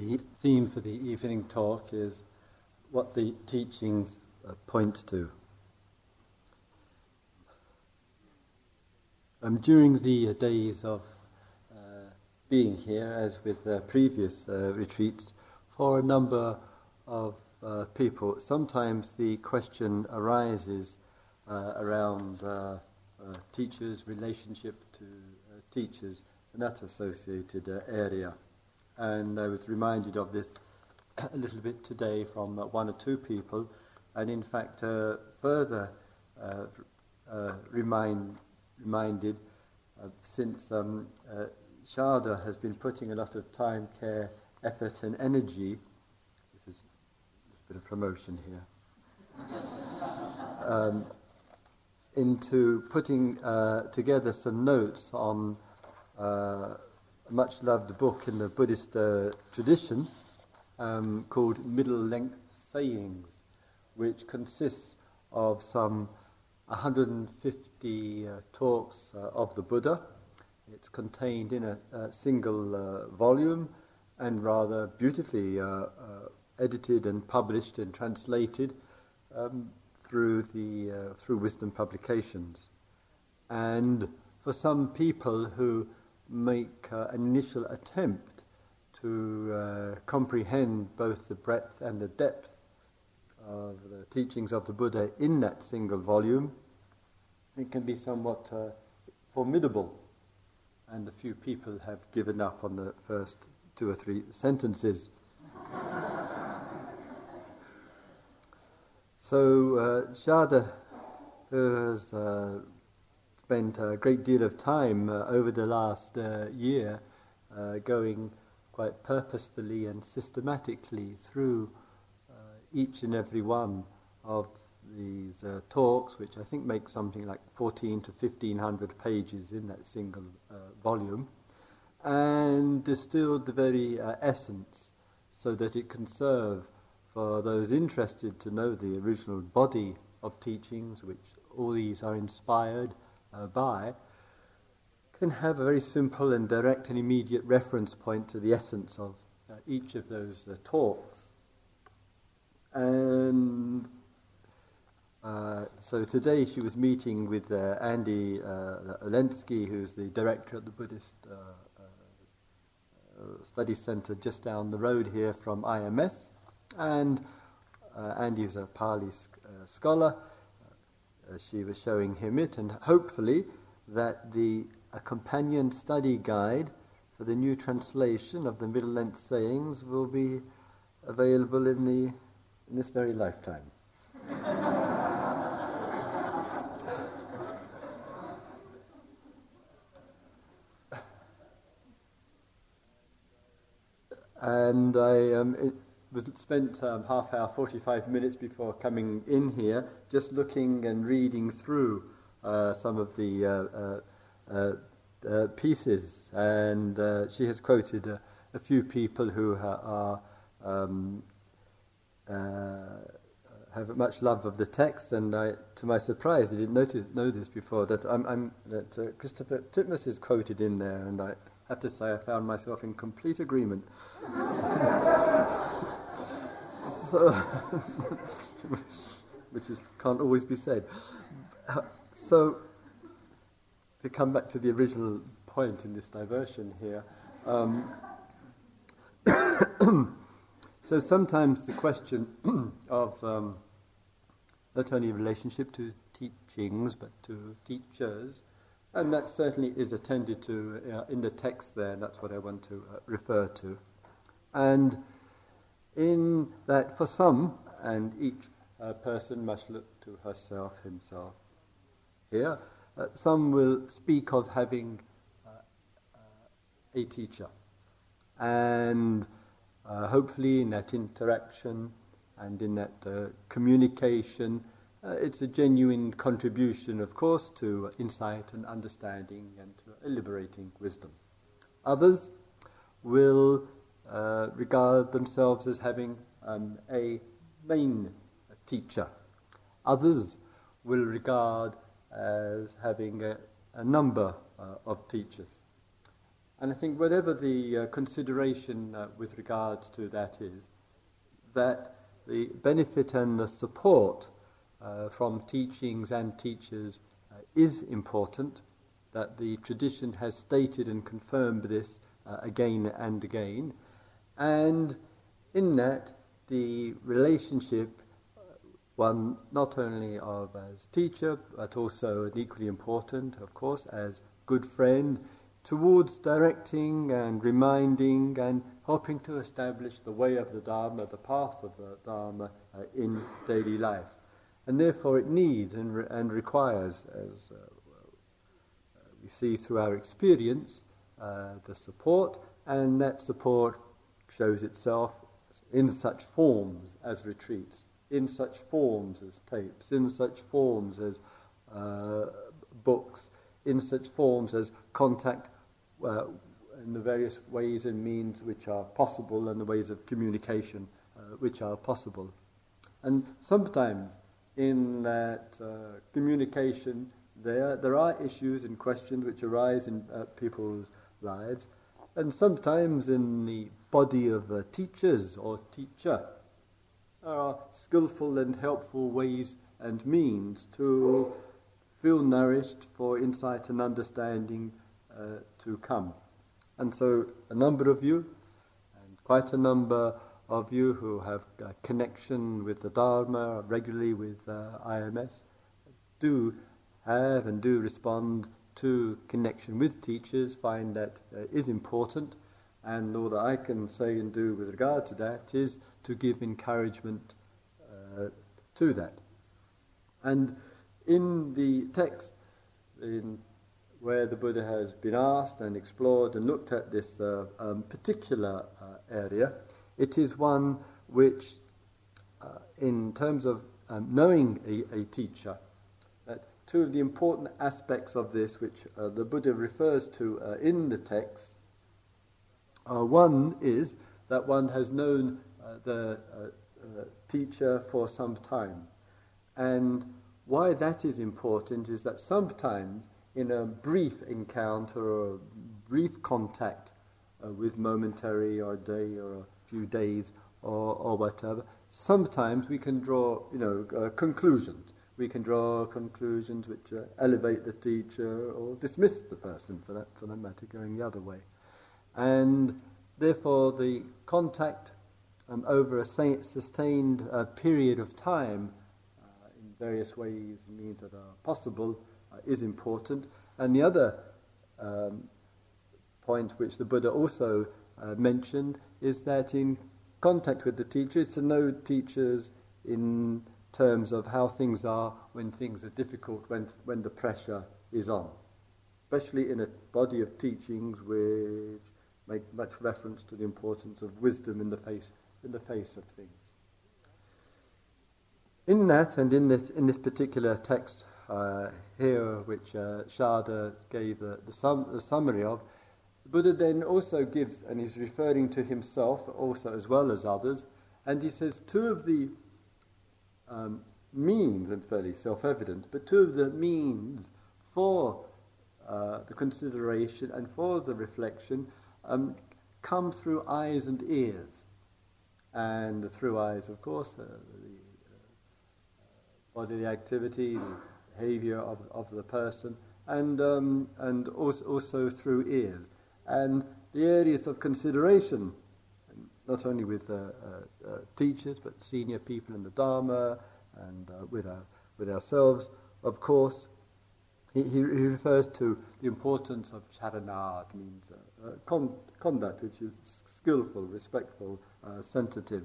The theme for the evening talk is what the teachings uh, point to. Um, during the uh, days of uh, being here, as with uh, previous uh, retreats, for a number of uh, people, sometimes the question arises around teachers' relationship to teachers in that associated area. And I was reminded of this a little bit today from uh, one or two people, and in fact, uh, further uh, uh remind, reminded uh, since um, Sharda has been putting a lot of time, care, effort, and energy. This is a bit of promotion here. um, into putting together some notes on much loved book in the Buddhist uh, tradition um, called Middle Length Sayings, which consists of some 150 uh, talks uh, of the Buddha. It's contained in a, a single uh, volume and rather beautifully uh, uh, edited and published and translated um, through, the, through Wisdom Publications. And for some people who make uh, an initial attempt to uh, comprehend both the breadth and the depth of the teachings of the Buddha in that single volume, it can be somewhat uh, formidable. And a few people have given up on the first two or three sentences. so, uh, Sharda, who has uh, spent a great deal of time uh, over the last uh, year uh, going quite purposefully and systematically through uh, each and every one of these uh, talks, which I think make something like 14 to 1500 pages in that single volume, and distilled the very essence so that it can serve for those interested to know the original body of teachings, which all these are inspired by, can have a very simple and direct and immediate reference point to the essence of uh, each of those uh, talks. And uh, so today she was meeting with uh, Andy uh, Olendzki, who's the director at the Buddhist uh, Study Center just down the road here from IMS. And Andy is a Pali sc- scholar uh, she was showing him it, and hopefully that the a companion study guide for the new translation of the Middle Length sayings will be available in the in this very lifetime. and I was spent um, half hour, 45 minutes before coming in here, just looking and reading through uh, some of the uh, uh, uh, uh pieces. And she has quoted a few people who are, um, have much love of the text. And I, to my surprise, I didn't notice, know this before, that, I'm, I'm, that Christopher Titmuss is quoted in there. And I have to say, I found myself in complete agreement. which is, can't always be said. So, to come back to the original point in this diversion here, um, so sometimes the question of um, not only relationship to teachings but to teachers, and that certainly is attended to uh, in the text there, and that's what I want to uh, refer to. And in that for some, and each uh, person must look to herself, himself. Here, uh, some will speak of having uh, uh a teacher, and uh, hopefully in that interaction and in that uh, communication, it's a genuine contribution, of course, to insight and understanding and to a liberating wisdom. Others will uh, regard themselves as having um, a main teacher. Others will regard as having a, a number uh, of teachers. And I think whatever the uh, consideration uh, with regard to that is, that the benefit and the support uh, from teachings and teachers uh, is important, that the tradition has stated and confirmed this uh, again and again, and in that the relationship, uh, one not only of as teacher, but also and equally important, of course, as good friend, towards directing and reminding and helping to establish the way of the Dharma, the path of the Dharma uh, in daily life. And therefore it needs and, re- and requires, as uh, we see through our experience, uh, the support, and that support shows itself in such forms as retreats, in such forms as tapes, in such forms as uh, books, in such forms as contact uh, in the various ways and means which are possible and the ways of communication uh, which are possible. And sometimes in that uh, communication, there, there are issues and questions which arise in uh, people's lives, and sometimes in the body of uh, teachers or teacher, there are skillful and helpful ways and means to feel nourished for insight and understanding uh, to come. And so, a number of you, and quite a number of you who have a connection with the Dharma regularly with uh, IMS, do have and do respond to connection with teachers, find that uh, is important. And all that I can say and do with regard to that is to give encouragement uh, to that. And in the text, in where the Buddha has been asked and explored and looked at this uh, um, particular uh, area, it is one which, uh, in terms of um, knowing a, a, teacher, two of the important aspects of this, which uh, the Buddha refers to uh, in the text, one is that one has known uh, the teacher for some time. And why that is important is that sometimes in a brief encounter or a brief contact uh, with momentary or a day or a few days or, or whatever, sometimes we can draw, you know, uh, conclusions. We can draw conclusions which uh, elevate the teacher or dismiss the person, for that, for that matter, going the other way. And therefore, the contact um, over a sustained uh, period of time uh, in various ways and means that are possible uh, is important. And the other um, point which the Buddha also uh, mentioned is that in contact with the teachers, to know teachers in terms of how things are when things are difficult, when, when the pressure is on, especially in a body of teachings which make much reference to the importance of wisdom in the face, in the face of things. In that and in this, in this particular text uh, here, which uh, Sharda gave the, the, sum, the summary of, Buddha then also gives, and he's referring to himself also as well as others, and he says two of the um, means, and fairly self-evident, but two of the means for uh, the consideration and for the reflection um, come through eyes and ears. And through eyes, of course, uh, the uh, bodily activity, the behavior of, of the person, and, um, and also, also through ears and the areas of consideration, not only with uh, uh, uh, teachers, but senior people in the Dharma and uh, with, our, with ourselves, of course. He, he, refers to the importance of charana, it means uh, uh, con- conduct which is skillful, respectful, sensitive.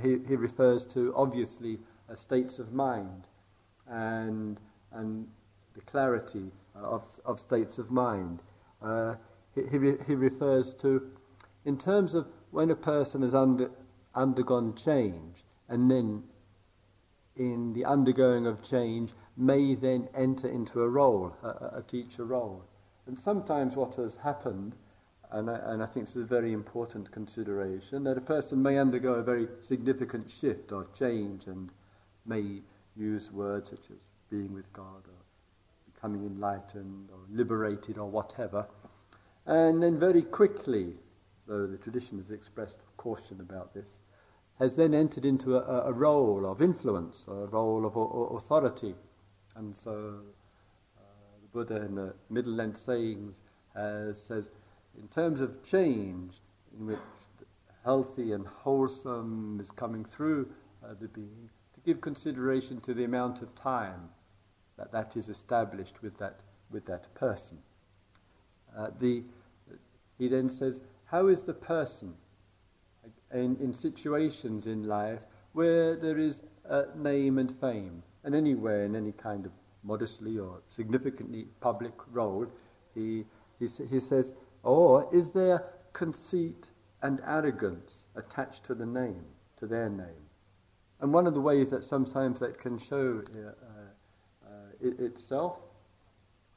he, he refers to, obviously, states of mind and, and the clarity of, of states of mind. Uh, he, he, he refers to in terms of when a person has under, undergone change and then in the undergoing of change may then enter into a role, a, a teacher role. And sometimes what has happened, and I, and I think this is a very important consideration, that a person may undergo a very significant shift or change and may use words such as being with God or becoming enlightened or liberated or whatever. And then very quickly, though the tradition has expressed caution about this, has then entered into a, a role of influence, a role of authority. And so uh, the Buddha in the Middle Length Sayings says, in terms of change, in which healthy and wholesome is coming through uh, the being, to give consideration to the amount of time that that is established with that, with that person. Uh, the, he then says, how is the person in, in situations in life where there is uh, name and fame, and anywhere in any kind of modestly or significantly public role, he, he, he says, or is there conceit and arrogance attached to the name, to their name? And one of the ways that sometimes that can show uh, uh, it, itself,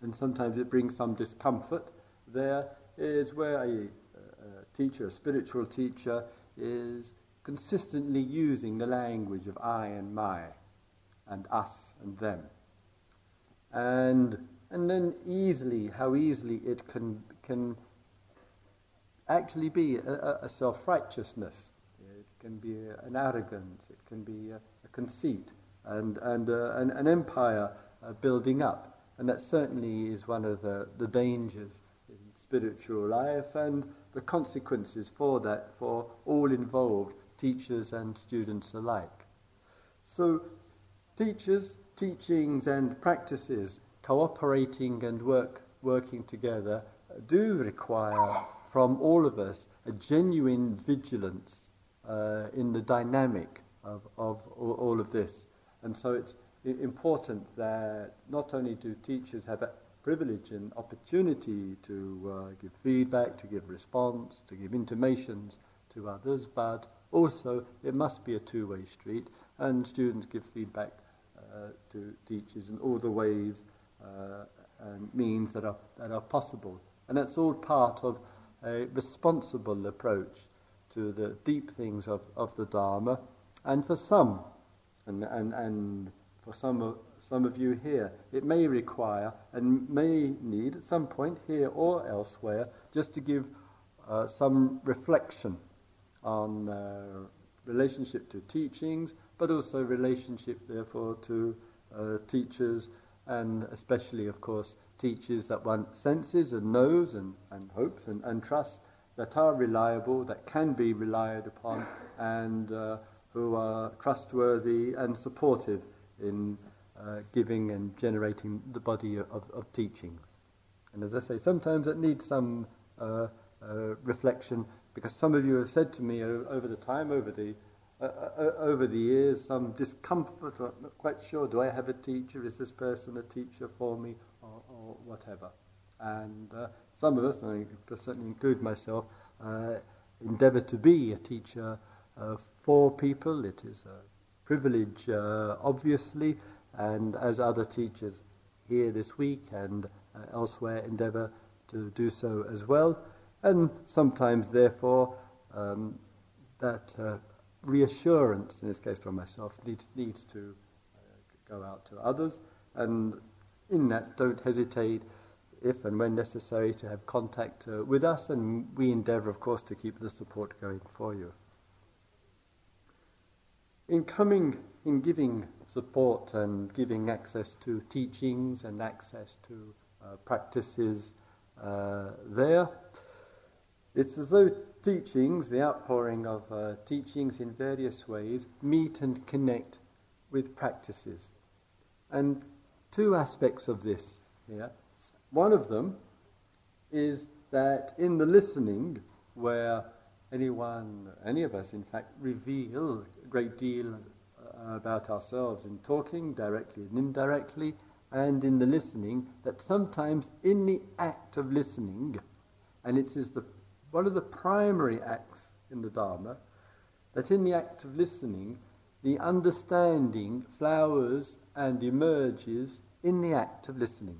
and sometimes it brings some discomfort, there is where a, a teacher, a spiritual teacher, is consistently using the language of I and my, and us and them. And, and then easily, how easily it can, can actually be a, a self righteousness. It can be an arrogance, it can be a, a conceit, and, and uh, an, an, empire uh, building up. And that certainly is one of the, the dangers in spiritual life and the consequences for that for all involved, teachers and students alike. So, teachers, teachings, and practices cooperating and work, working together do require from all of us a genuine vigilance uh, in the dynamic of, of all of this. And so it's important that not only do teachers have a privilege and opportunity to uh, give feedback, to give response, to give intimations to others, but also it must be a two-way street, and students give feedback to teachers in all the ways uh, and means that are, that are possible. And that's all part of a responsible approach to the deep things of, of the Dharma. And for some, and, and, and for some of, some of you here, it may require and may need at some point here or elsewhere just to give uh, some reflection on uh, relationship to teachings, but also relationship, therefore, to uh, teachers, and especially, of course, teachers that one senses and knows and, and hopes and, and trusts that are reliable, that can be relied upon, and uh, who are trustworthy and supportive in uh, giving and generating the body of, of teachings. And as I say, sometimes it needs some uh, uh, reflection because some of you have said to me over the time, over the uh, uh, over the years, some discomfort. I'm not quite sure. Do I have a teacher? Is this person a teacher for me? or whatever. And uh, some of us, I certainly include myself, uh, endeavour to be a teacher uh, for people. It is a privilege, uh, obviously, and as other teachers here this week and elsewhere endeavour to do so as well. And sometimes, therefore, um, that reassurance, in this case from myself, need, needs to go out to others. And in that, don't hesitate, if and when necessary, to have contact uh, with us, and we endeavour, of course, to keep the support going for you. In coming, in giving support and giving access to teachings and access to uh, practices uh, there, it's as though teachings, the outpouring of uh, teachings in various ways, meet and connect with practices. And two aspects of this here. One of them is that in the listening, where anyone, any of us, in fact, reveal a great deal uh, about ourselves in talking, directly and indirectly, and in the listening, that sometimes in the act of listening, and it is the, one of the primary acts in the Dharma, that in the act of listening, the understanding flowers and emerges in the act of listening.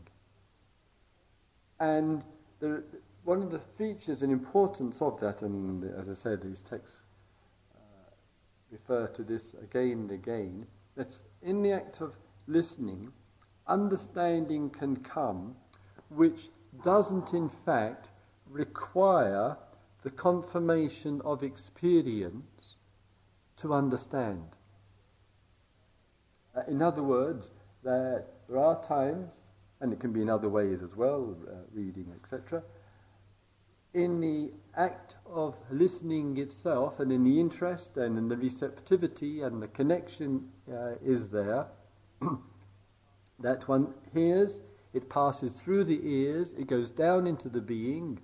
And the, one of the features and importance of that, and as I said, these texts uh, refer to this again and again, that in the act of listening, understanding can come which doesn't in fact require the confirmation of experience to understand. Uh, in other words, that there are times, and it can be in other ways as well, uh, reading, etc., in the act of listening itself and in the interest and in the receptivity and the connection uh, is there, that one hears, it passes through the ears, it goes down into the being,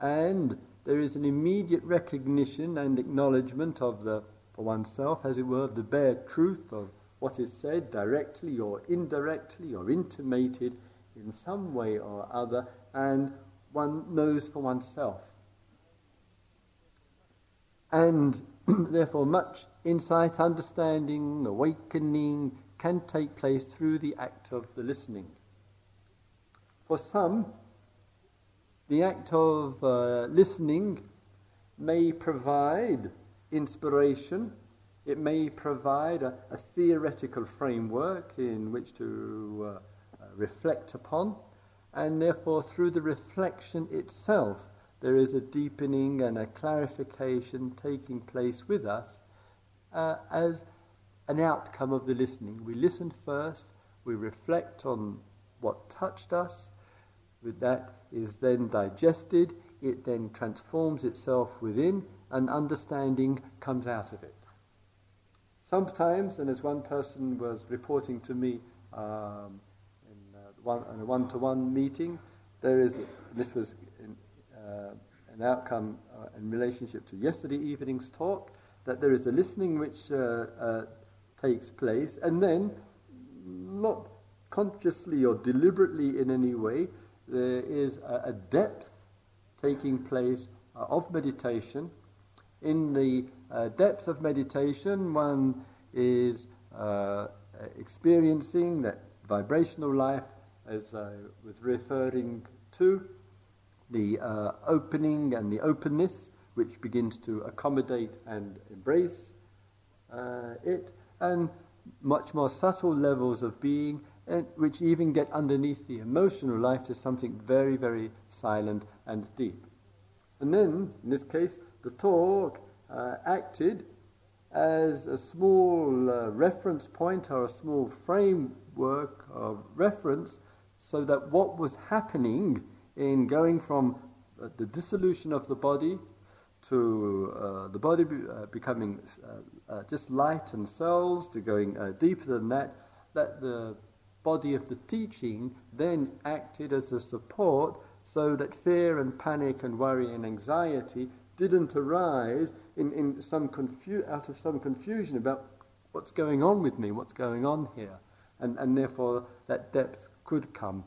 and there is an immediate recognition and acknowledgement of the, for oneself, as it were, of the bare truth of what is said directly or indirectly or intimated in some way or other, and one knows for oneself. And therefore, much insight, understanding, awakening can take place through the act of the listening. For some, the act of uh, listening may provide inspiration, it may provide a, a theoretical framework in which to uh, uh, reflect upon and therefore through the reflection itself there is a deepening and a clarification taking place with us uh, as an outcome of the listening. We listen first, we reflect on what touched us, with that is then digested, it then transforms itself within, and understanding comes out of it. Sometimes, and as one person was reporting to me, um, one, in a one-to-one meeting, there is, this was in, uh, an outcome uh, in relationship to yesterday evening's talk, that there is a listening which uh, uh, takes place, and then, not consciously or deliberately in any way, there is a, a depth taking place uh, of meditation. In the uh, depth of meditation, one is experiencing that vibrational life as I was referring to, the uh, opening and the openness, which begins to accommodate and embrace uh, it, and much more subtle levels of being, and which even get underneath the emotional life to something very, very silent and deep. And then, in this case, the talk uh, acted as a small uh, reference point or a small framework of reference so that what was happening in going from uh, the dissolution of the body to uh, the body be, uh, becoming uh, uh, just light and cells, to going uh, deeper than that, that the body of the teaching then acted as a support so that fear and panic and worry and anxiety didn't arise in, in some confu- out of some confusion about what's going on with me, what's going on here. And, and therefore, that depth could come.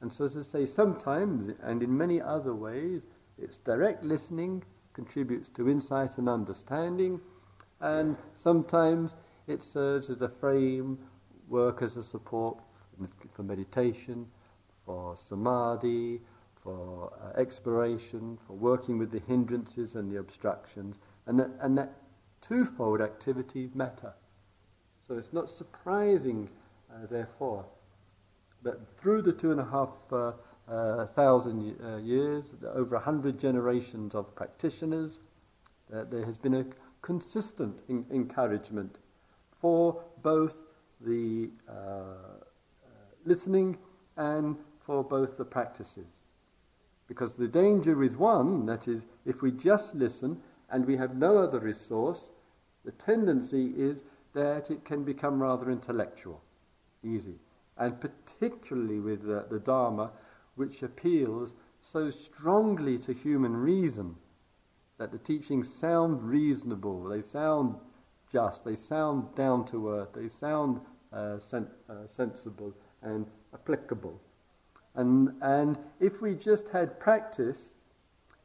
And so, as I say, sometimes and in many other ways, it's direct listening contributes to insight and understanding, and sometimes it serves as a frame, work as a support for meditation, for samadhi, for uh, exploration, for working with the hindrances and the obstructions, and that, and that twofold activity matter. So it's not surprising, uh, therefore, that through the two and a half uh, uh, thousand uh, years, over a hundred generations of practitioners, that there has been a consistent in- encouragement for both the uh, uh, listening and for both the practices. Because the danger with one, that is, if we just listen and we have no other resource, the tendency is that it can become rather intellectual, easy and particularly with the, the Dharma, which appeals so strongly to human reason that the teachings sound reasonable, they sound just, they sound down to earth, they sound uh, sen- uh, sensible and applicable. And, and if we just had practice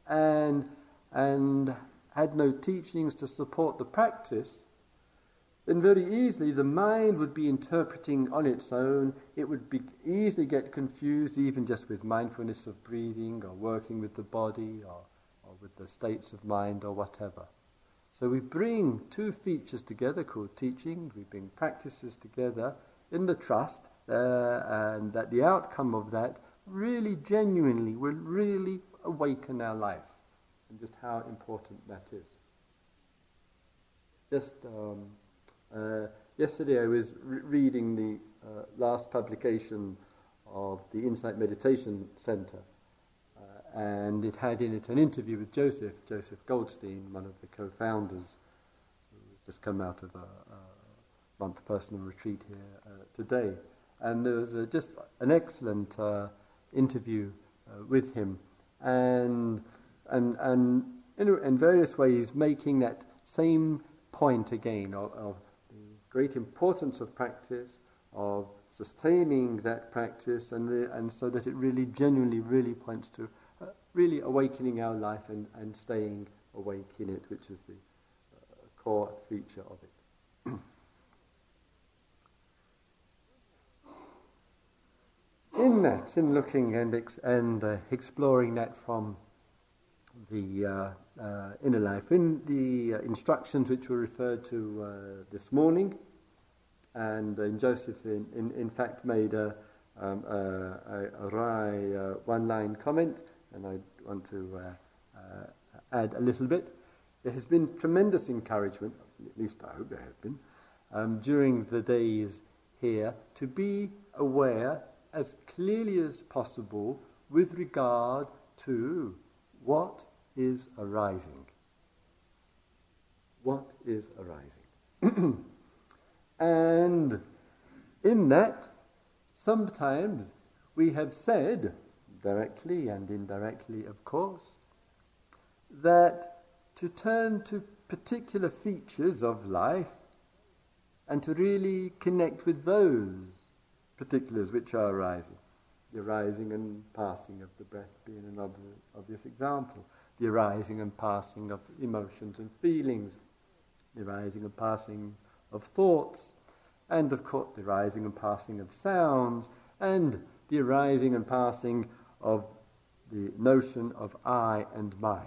and, and had no teachings to support the practice, then very easily the mind would be interpreting on its own. It would be easily get confused, even just with mindfulness of breathing or working with the body or, or with the states of mind or whatever. So we bring two features together called teaching, we bring practices together in the trust, uh, and that the outcome of that really genuinely will really awaken our life and just how important that is. Just um, uh, yesterday, I was re- reading the uh, last publication of the Insight Meditation Center, and it had in it an interview with Joseph, Joseph Goldstein, one of the co founders, who's just come out of a, a month personal retreat here uh, today. And there was just an excellent uh, interview uh, with him, and, and, and in, in various ways making that same point again of, of the great importance of practice, of sustaining that practice, and, re- and so that it really genuinely, really points to really awakening our life and, and staying awake in it, which is the uh, core feature of it. in that, in looking and, ex- and uh, exploring that from the uh, uh, inner life. In the uh, instructions which were referred to uh, this morning, and uh, Joseph, in, in, in, fact, made a, um, a, a wry uh, one-line comment, and I want to uh, uh, add a little bit. There has been tremendous encouragement, at least I hope there has been, um, during the days here to be aware as clearly as possible with regard to what is arising. What is arising? and in that, sometimes we have said, directly and indirectly, of course, that to turn to particular features of life and to really connect with those particulars which are arising. The arising and passing of the breath being an obvious example the arising and passing of emotions and feelings, the arising and passing of thoughts, and of course the arising and passing of sounds, and the arising and passing of the notion of I and my.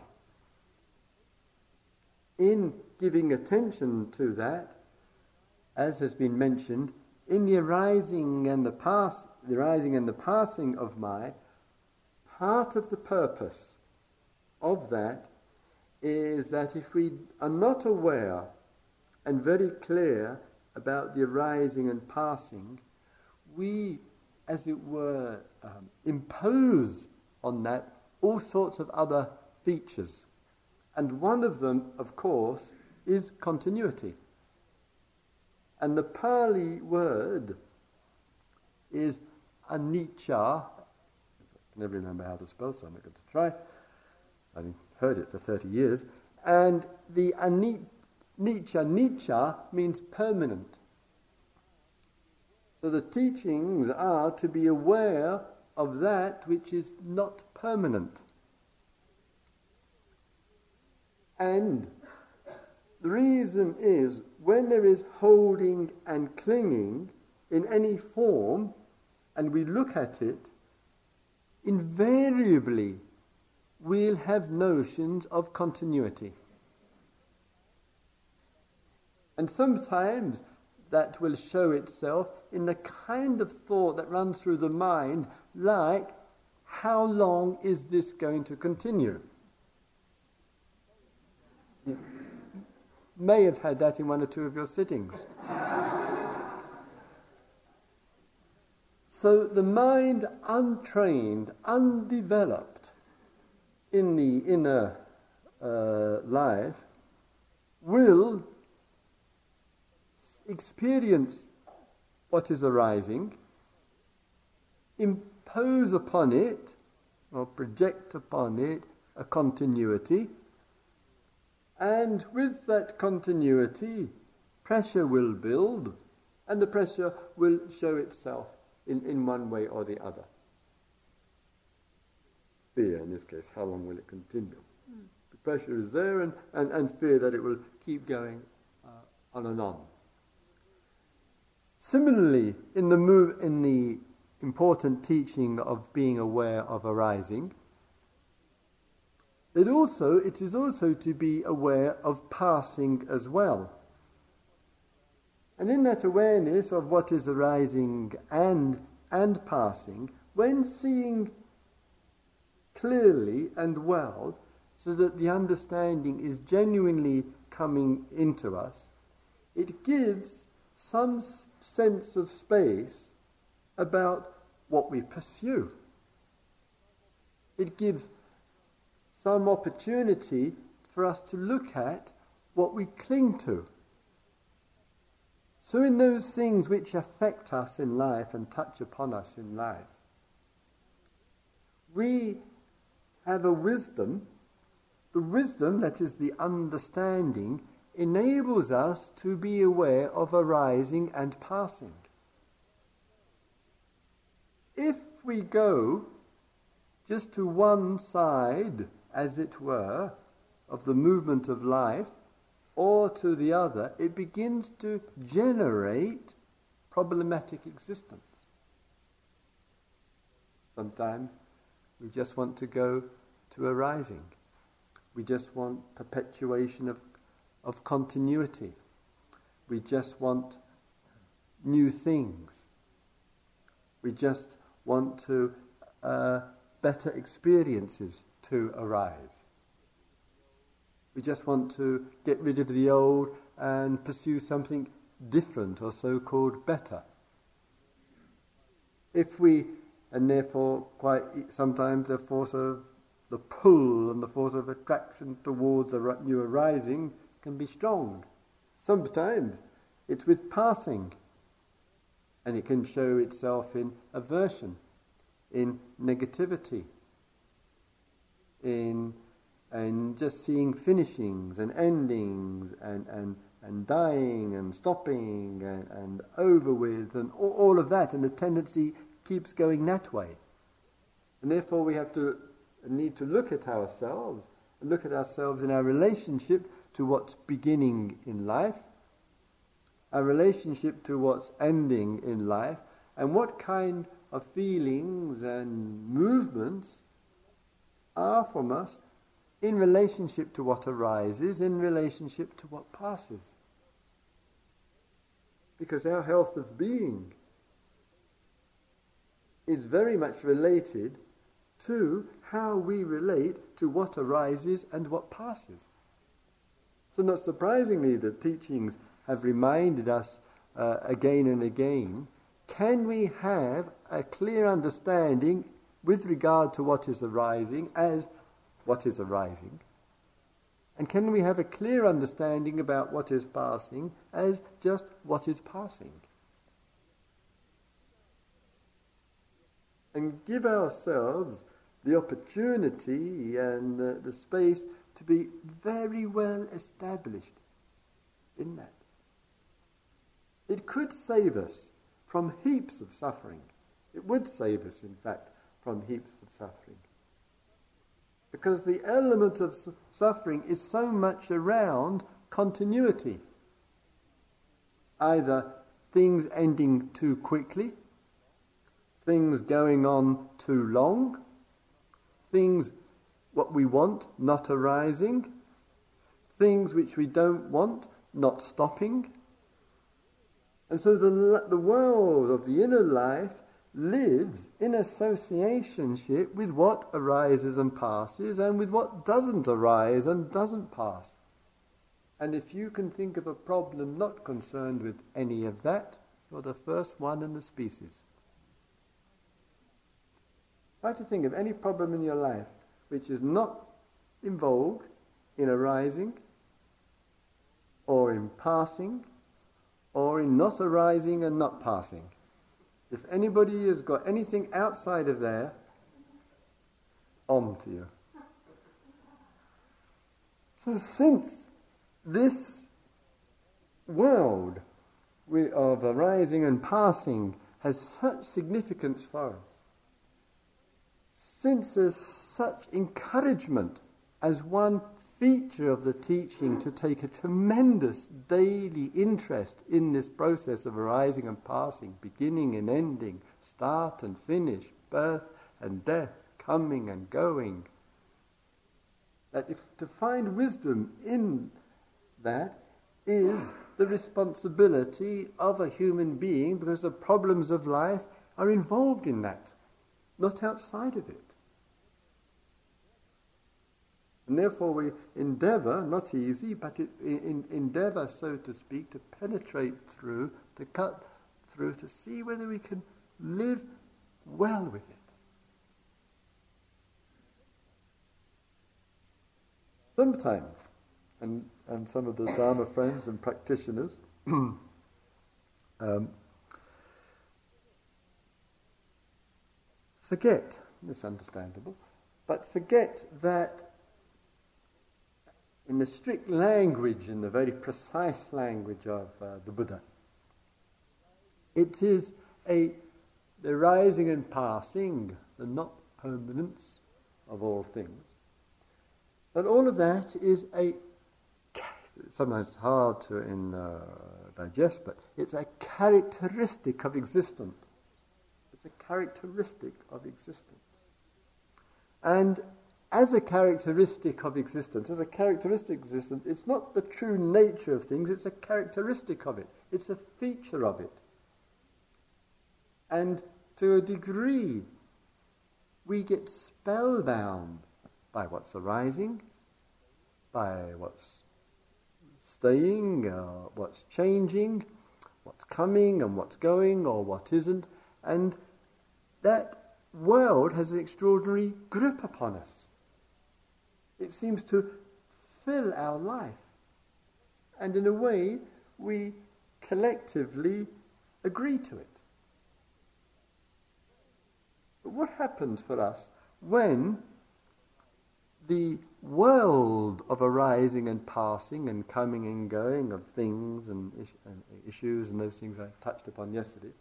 In giving attention to that, as has been mentioned, in the arising and the pass, the arising and the passing of my, part of the purpose of that is that if we are not aware and very clear about the arising and passing, we, as it were, um, impose on that all sorts of other features. And one of them, of course, is continuity. And the Pali word is anicca. I can never remember how to spell, so I'm not going to try. I've heard it for 30 years. And the anicca, nicca means permanent. So the teachings are to be aware of that which is not permanent. And the reason is when there is holding and clinging in any form, and we look at it, invariably we'll have notions of continuity. And sometimes that will show itself in the kind of thought that runs through the mind, like, how long is this going to continue? You may have had that in one or two of your sittings. so the mind untrained, undeveloped, in the inner uh, life will experience what is arising, impose upon it or project upon it a continuity, and with that continuity, pressure will build, and the pressure will show itself in, in one way or the other fear in this case. How long will it continue? Mm. The pressure is there and, and, and fear that it will keep going uh, on and on. Similarly, in the, move, in the important teaching of being aware of arising, it, also, it is also to be aware of passing as well. And in that awareness of what is arising and, and passing, when seeing clearly and well so that the understanding is genuinely coming into us, it gives some sense of space about what we pursue. It gives some opportunity for us to look at what we cling to. So, in those things which affect us in life and touch upon us in life, we have a wisdom. The wisdom, that is the understanding, enables us to be aware of arising and passing. If we go just to one side, as it were, of the movement of life, or to the other, it begins to generate problematic existence. Sometimes we just want to go to arising. We just want perpetuation of, of continuity. We just want new things. We just want to uh, better experiences to arise. We just want to get rid of the old and pursue something different or so called better. If we, and therefore, quite sometimes the force of the pull and the force of attraction towards a new arising can be strong. Sometimes it's with passing, and it can show itself in aversion, in negativity, in and just seeing finishings and endings and, and, and dying and stopping and, and over with and all, all of that. And the tendency keeps going that way. And therefore, we have to need to look at ourselves look at ourselves in our relationship to what's beginning in life, a relationship to what's ending in life, and what kind of feelings and movements are from us in relationship to what arises, in relationship to what passes. Because our health of being is very much related to how we relate to what arises and what passes. So, not surprisingly, the teachings have reminded us uh, again and again can we have a clear understanding with regard to what is arising as what is arising? And can we have a clear understanding about what is passing as just what is passing? And give ourselves the opportunity and the, the space to be very well established in that. It could save us from heaps of suffering. It would save us, in fact, from heaps of suffering. Because the element of suffering is so much around continuity. Either things ending too quickly, things going on too long, things what we want not arising, things which we don't want not stopping. And so the, the world of the inner life lives in associationship with what arises and passes and with what doesn't arise and doesn't pass. And if you can think of a problem not concerned with any of that, you're the first one in the species. Try to think of any problem in your life which is not involved in arising or in passing or in not arising and not passing. If anybody has got anything outside of there, on to you. So, since this world of arising and passing has such significance for us, since there's such encouragement as one feature of the teaching to take a tremendous daily interest in this process of arising and passing, beginning and ending, start and finish, birth and death, coming and going. That if to find wisdom in that is the responsibility of a human being because the problems of life are involved in that, not outside of it. And therefore we endeavour, not easy, but it, in, endeavour, so to speak, to penetrate through, to cut through, to see whether we can live well with it. Sometimes, and, and some of the Dharma friends and practitioners um, forget, it's understandable, but forget that in the strict language, in the very precise language of uh, the Buddha, it is a the rising and passing, the not permanence of all things. But all of that is a sometimes hard to in, uh, digest, but it's a characteristic of existence. It's a characteristic of existence. And as a characteristic of existence, as a characteristic of existence, it's not the true nature of things, it's a characteristic of it. It's a feature of it. And to a degree, we get spellbound by what's arising, by what's staying, uh, what's changing, what's coming and what's going or what isn't. And that world has an extraordinary grip upon us. It seems to fill our life. And in a way, we collectively agree to it. But what happens for us when the world of arising and passing and coming and going of things and, is- and issues and those things I touched upon yesterday,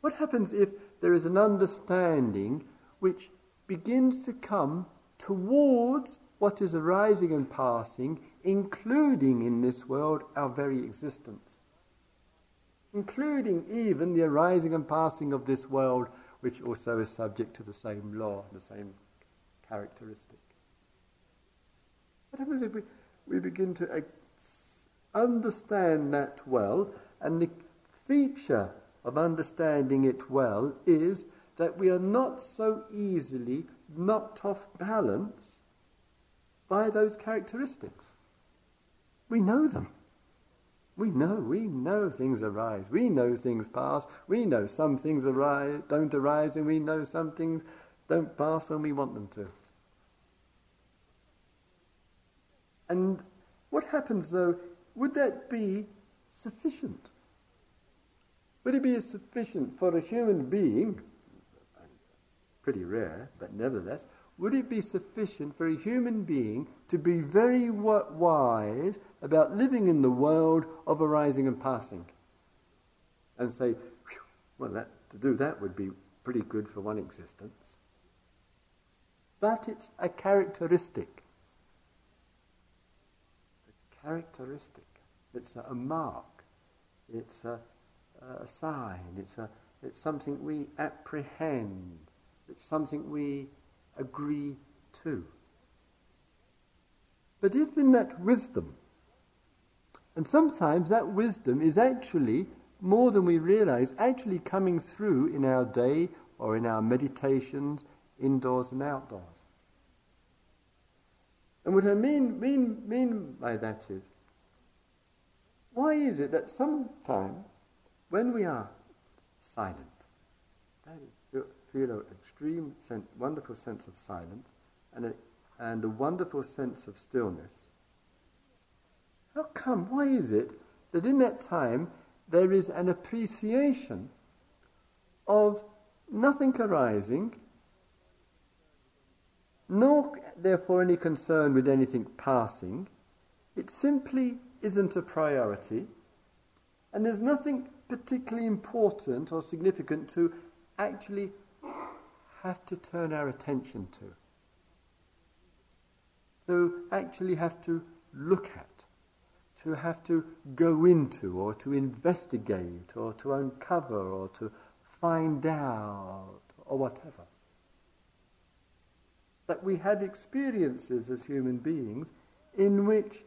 what happens if there is an understanding which begins to come towards what is arising and passing, including in this world our very existence? Including even the arising and passing of this world, which also is subject to the same law, the same characteristic. What happens if we, we begin to understand that well, and the feature of understanding it well is that we are not so easily knocked off balance by those characteristics. We know them. We know, we know things arise. We know things pass. We know some things arise, don't arise, and we know some things don't pass when we want them to. And what happens though, would that be sufficient? Would it be sufficient for a human being, pretty rare, but nevertheless, would it be sufficient for a human being to be very wise about living in the world of arising and passing? And say, well, that, to do that would be pretty good for one existence. But it's a characteristic. A characteristic. It's a, a mark. It's a, a sign. It's, a, it's something we apprehend. It's something we agree to. But if in that wisdom, and sometimes that wisdom is actually, more than we realize, actually coming through in our day or in our meditations, indoors and outdoors. And what I mean, mean, mean by that is, why is it that sometimes when we are silent, feel an extreme, sen- wonderful sense of silence and a, and a wonderful sense of stillness. How come? Why is it that in that time there is an appreciation of nothing arising, nor therefore any concern with anything passing? It simply isn't a priority, and there's nothing particularly important or significant to actually have to turn our attention to, to actually have to look at, to have to go into, or to investigate, or to uncover, or to find out, or whatever. That we had experiences as human beings in which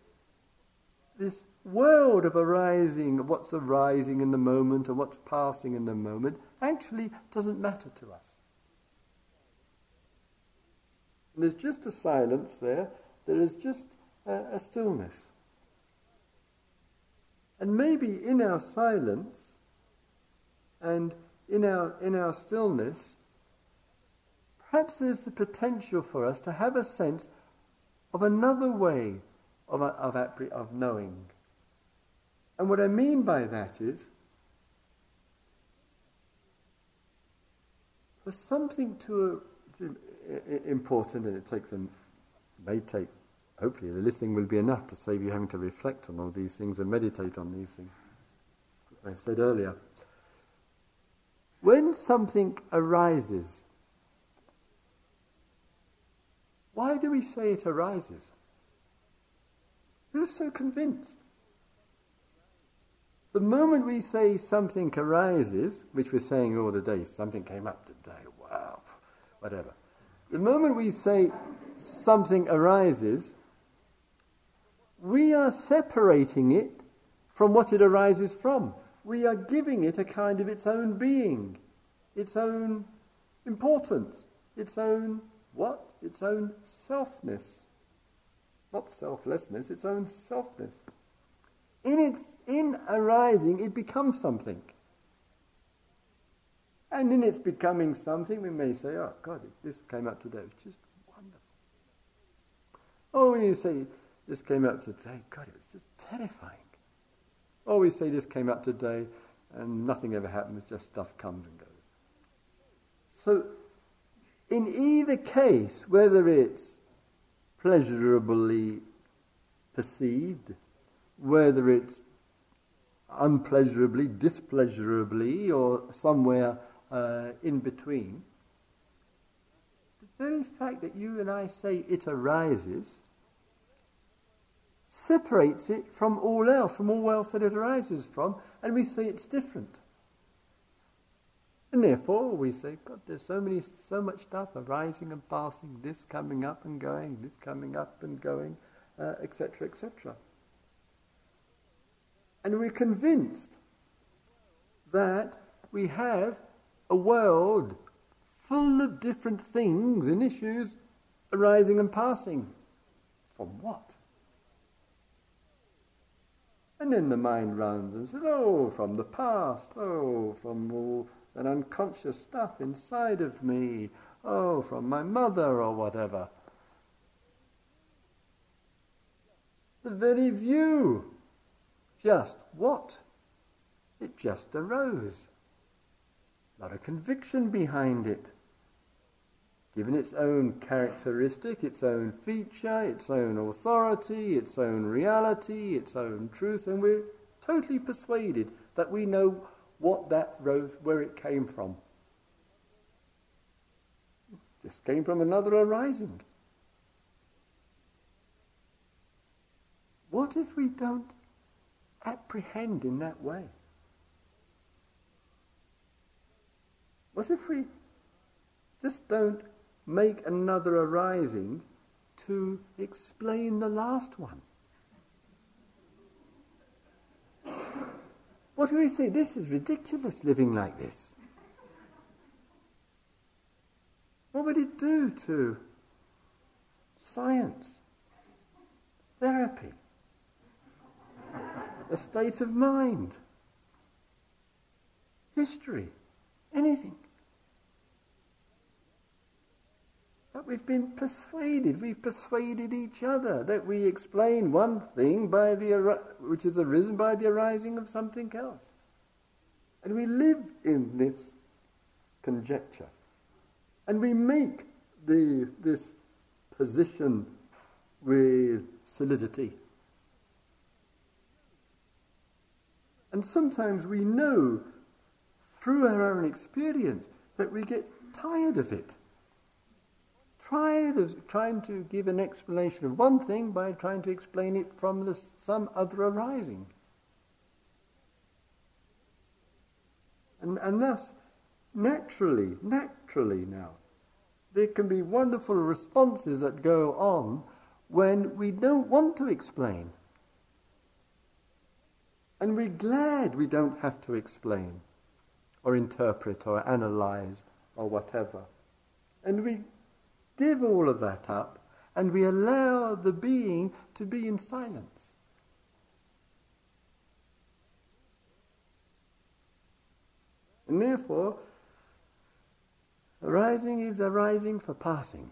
this world of arising, of what's arising in the moment and what's passing in the moment, actually doesn't matter to us. And there's just a silence there. there is just a, a stillness. And maybe in our silence and in our, in our stillness, perhaps there's the potential for us to have a sense of another way of, of, of knowing. And what I mean by that is, for something to, to important, and it takes them, may take, hopefully the listening will be enough to save you having to reflect on all these things and meditate on these things. I said earlier. When something arises, why do we say it arises? Who's so convinced? The moment we say something arises, which we're saying all the day, something came up today, wow, whatever. The moment we say something arises, we are separating it from what it arises from. We are giving it a kind of its own being, its own importance, its own what? Its own selfness. Not selflessness, its own selfness. In its in arising, it becomes something. And in its becoming something, we may say, oh, God, this came out today. It's just wonderful. Oh, you say, this came out today. God, it was just terrifying. Or we say, this came out today and nothing ever happens, just stuff comes and goes. So, in either case, whether it's pleasurably perceived, whether it's unpleasurably, displeasurably, or somewhere uh, in between. The very fact that you and I say it arises separates it from all else, from all else that it arises from, and we say it's different. And therefore we say, God, there's so many, so much stuff arising and passing, this coming up and going, this coming up and going, etc., uh, etc. Et and we're convinced that we have a world full of different things and issues arising and passing. From what? And then the mind runs and says, oh, from the past, oh, from all that unconscious stuff inside of me, oh, from my mother or whatever. The very view. Just what? It just arose not a conviction behind it. Given its own characteristic, its own feature, its own authority, its own reality, its own truth, and we're totally persuaded that we know what that rose, where it came from. It just came from another arising. What if we don't apprehend in that way? What if we just don't make another arising to explain the last one? What do we say? This is ridiculous living like this. What would it do to science, therapy, a state of mind, history, anything? But we've been persuaded, we've persuaded each other that we explain one thing by the, which has arisen by the arising of something else. And we live in this conjecture. And we make the, this position with solidity. And sometimes we know through our own experience that we get tired of it trying to give an explanation of one thing by trying to explain it from this, some other arising. And, and thus, naturally, naturally now, there can be wonderful responses that go on when we don't want to explain. And we're glad we don't have to explain or interpret or analyze or whatever. And we give all of that up and we allow the being to be in silence. And therefore, arising is arising for passing.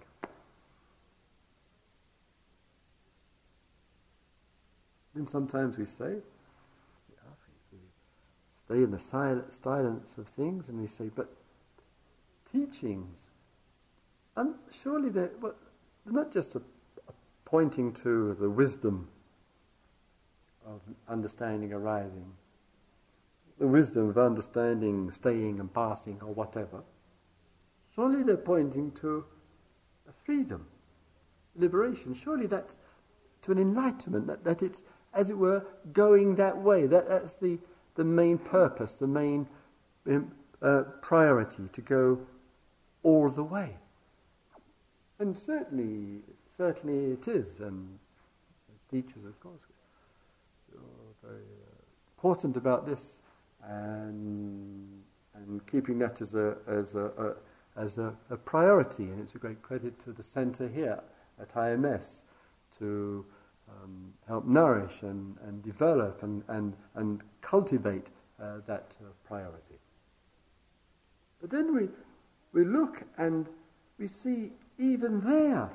And sometimes we say, stay in the silence of things, and we say, but teachings, and surely they're, well, they're not just a, a pointing to the wisdom of understanding arising the wisdom of understanding, staying and passing or whatever, surely they're pointing to freedom, liberation. Surely that's to an enlightenment, that, that it's, as it were, going that way. That, that's the, the main purpose, the main um, uh, priority, to go all the way. And certainly, certainly it is. And teachers, of course, are very uh, important about this and, and keeping that as a, as a, a as a, a, priority. And it's a great credit to the centre here at IMS to um, help nourish and, and develop and, and, and cultivate uh, that uh, priority. But then we, we look and we see even there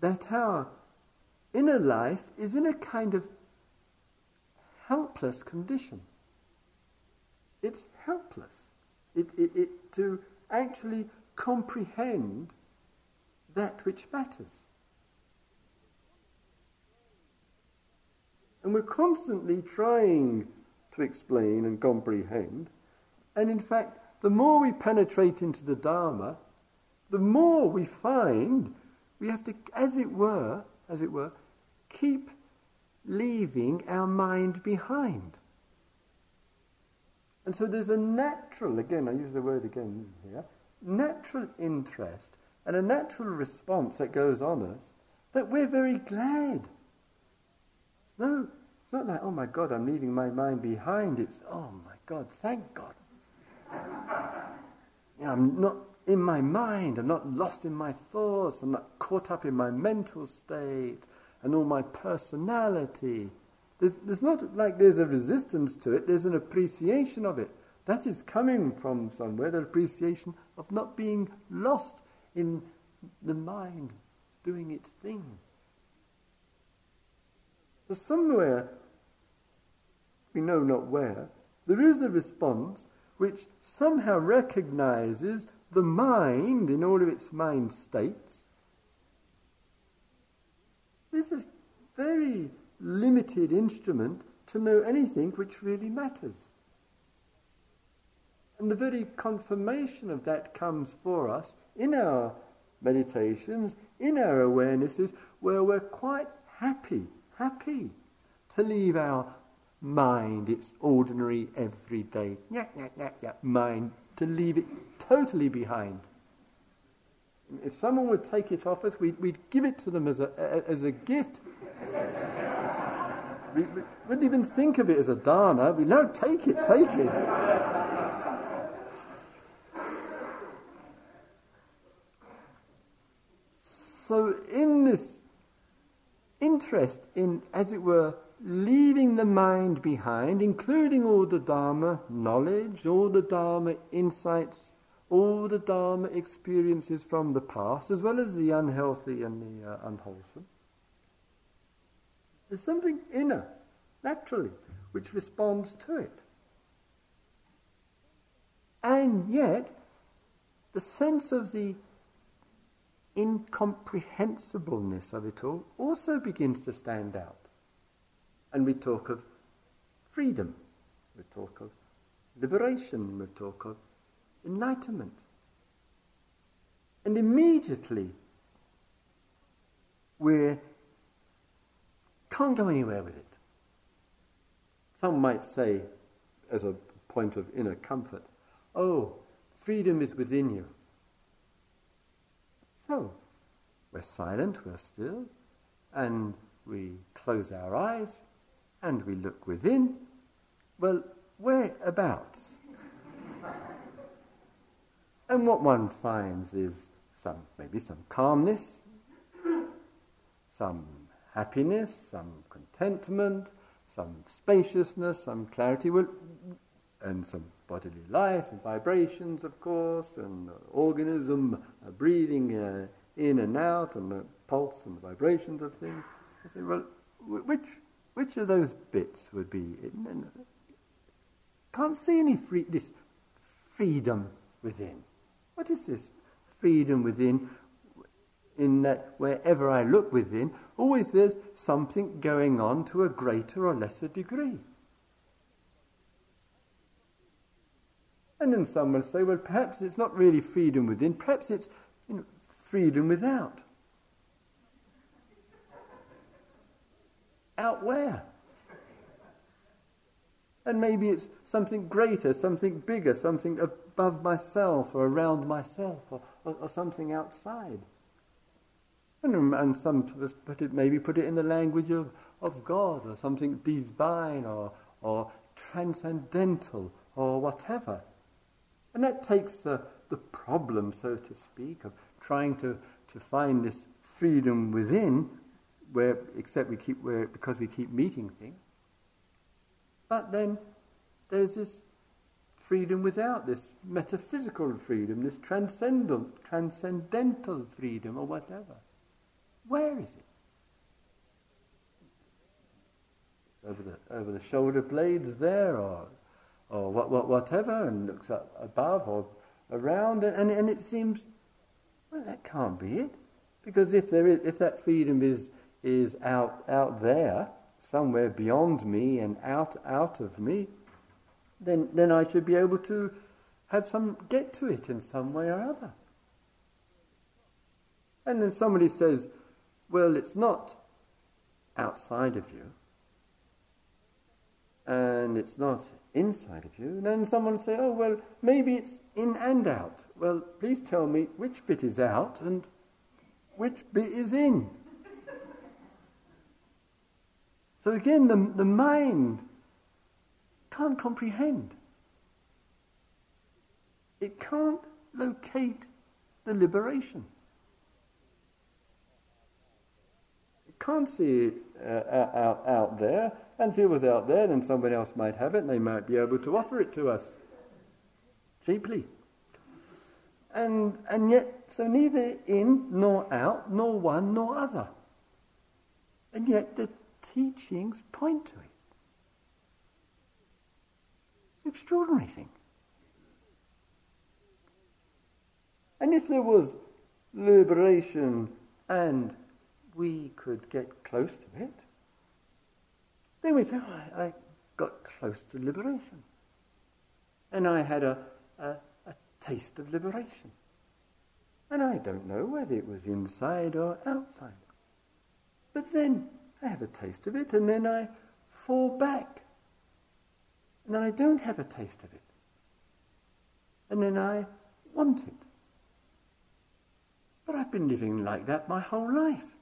that our inner life is in a kind of helpless condition. It's helpless it, it, it, to actually comprehend that which matters. And we're constantly trying to explain and comprehend. And in fact, the more we penetrate into the Dharma, the more we find we have to, as it were, as it were, keep leaving our mind behind. And so there's a natural, again, I use the word again here, natural interest and a natural response that goes on us that we're very glad. It's, no, it's not like, oh my God, I'm leaving my mind behind. It's, oh my God, thank God. I'm not in my mind. I'm not lost in my thoughts. I'm not caught up in my mental state and all my personality. There's, there's not like there's a resistance to it, there's an appreciation of it. That is coming from somewhere, the appreciation of not being lost in the mind doing its thing. So somewhere, we know not where, there is a response which somehow recognizes the mind in all of its mind states. This is very limited instrument to know anything which really matters. And the very confirmation of that comes for us in our meditations, in our awarenesses, where we're quite happy, happy to leave our mind, its ordinary, everyday mind, to leave it totally behind. If someone would take it off us, we'd, we'd give it to them as a, as a gift we, we, wouldn't even think of it as a dana. We no, take it, take it. so, in this interest in, as it were, leaving the mind behind, including all the Dharma knowledge, all the Dharma insights, all the Dharma experiences from the past, as well as the unhealthy and the uh, unwholesome. There's something in us, naturally, which responds to it. And yet, the sense of the incomprehensibleness of it all also begins to stand out. And we talk of freedom, we talk of liberation, we talk of enlightenment. And immediately we're can't go anywhere with it. Some might say, as a point of inner comfort, oh, freedom is within you. So, we're silent, we're still, and we close our eyes, and we look within. Well, whereabouts? And what one finds is some, maybe some calmness, some happiness, some contentment, some spaciousness, some clarity, and some bodily life and vibrations, of course, and organism uh, breathing uh, in and out, and the pulse and the vibrations of things. I say, well, which which of those bits would be? Can't see any free this freedom within. What is this freedom within? In that wherever I look within, always there's something going on to a greater or lesser degree. And then some will say, well, perhaps it's not really freedom within, perhaps it's you know, freedom without. Out where? And maybe it's something greater, something bigger, something above myself or around myself or, or, or something outside. And, and some put it, maybe put it in the language of, of God or something divine or, or transcendental or whatever. And that takes the, the problem, so to speak, of trying to, to find this freedom within, where except we keep where because we keep meeting things. But then there's this freedom without, this metaphysical freedom, this transcendental, transcendental freedom, or whatever. Where is it? It's over the over the shoulder blades there, or or what, what, whatever, and looks up above or around, and, and it seems, well, that can't be it. Because if, there is, if that freedom is, is out, out there, somewhere beyond me and out, out of me, then, then I should be able to have some, get to it in some way or other. And then somebody says, well, it's not outside of you, and it's not inside of you. And then someone will say, oh, well, maybe it's in and out. Well, please tell me which bit is out and which bit is in. so again, the, the mind can't comprehend. It can't locate the liberation. It can't see uh, out, out there and if it was out there, then somebody else might have it and they might be able to offer it to us cheaply. And, and yet, so neither in nor out, nor one nor other. And yet the teachings point to it. It's an extraordinary thing. And if there was liberation and we could get close to it, then we say, oh, I, I, got close to liberation. And I had a, a, a taste of liberation. And I don't know whether it was inside or outside. But then I have a taste of it, and then I fall back. And then I don't have a taste of it. And then I want it. But I've been living like that my whole life.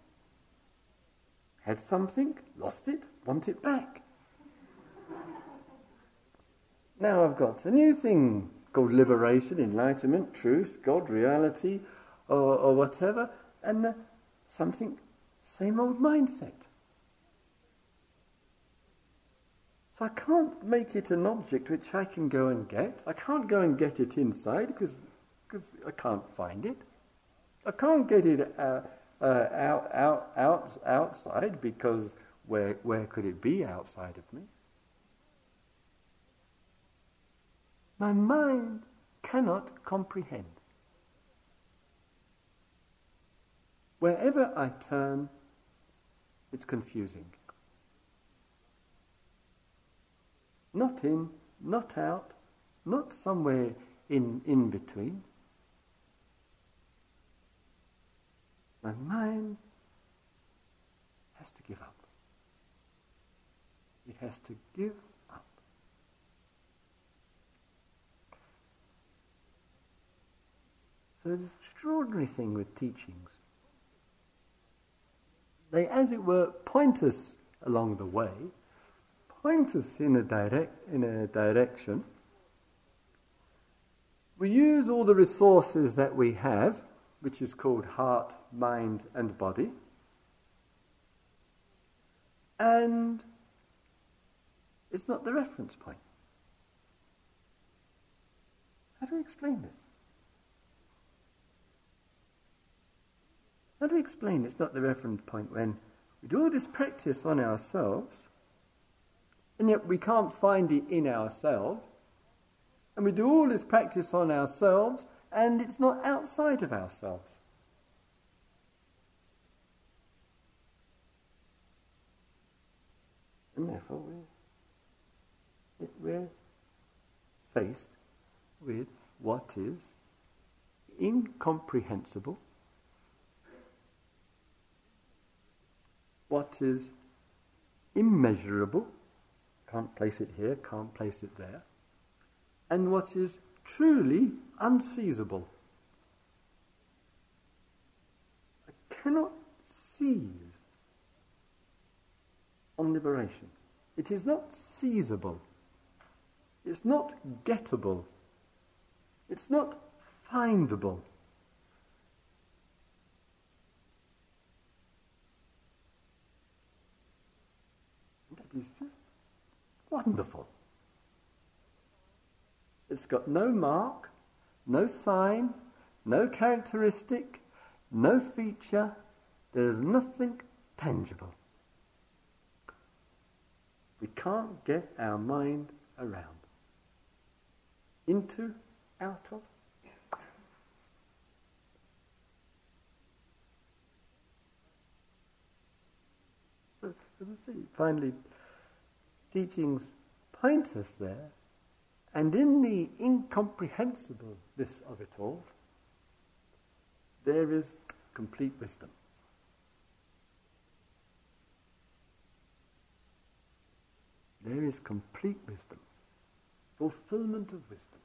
Had something, lost it, want it back. Now I've got a new thing called liberation, enlightenment, truth, God, reality, or, or whatever, and the, something, same old mindset. So I can't make it an object which I can go and get. I can't go and get it inside because I can't find it. I can't get it uh, uh, out, out, out, outside because where, where could it be outside of me? My mind cannot comprehend. Wherever I turn, it's confusing. Not in, not out, not somewhere in, in between. My mind has to give up. It has to give up. So an extraordinary thing with teachings. They, as it were, point us along the way, point us in a, direct, in a direction. We use all the resources that we have, which is called heart, mind, and body. and it's not the reference point. How do we explain this? How do we explain it's not the reference point when we do all this practice on ourselves, and yet we can't find it in ourselves, and we do all this practice on ourselves, and it's not outside of ourselves? And therefore we're, we're faced with what is incomprehensible, what is immeasurable, can't place it here, can't place it there, and what is truly unseizable. I cannot seize on liberation. It is not seizable. It's not gettable. It's not findable. That is just wonderful. It's got no mark, no sign, no characteristic, no feature. There is nothing tangible. We can't get our mind around. Into, out of. So, as I finally, teachings point us there, and in the incomprehensibleness of it all, there is complete wisdom. There is complete wisdom, fulfillment of wisdom.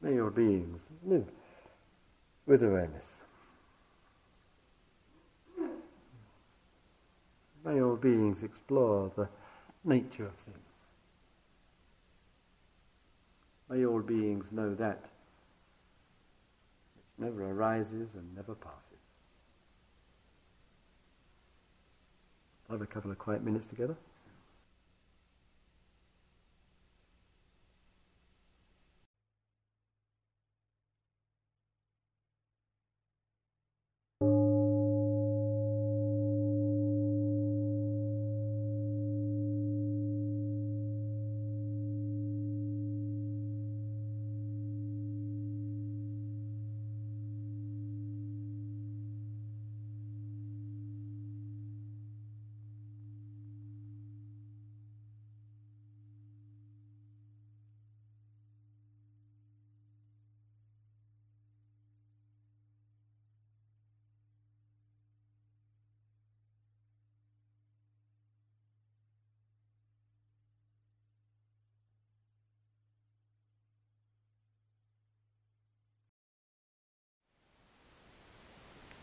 May your beings live with awareness. May all beings explore the nature of things. May all beings know that which never arises and never passes. I Have a couple of quiet minutes together.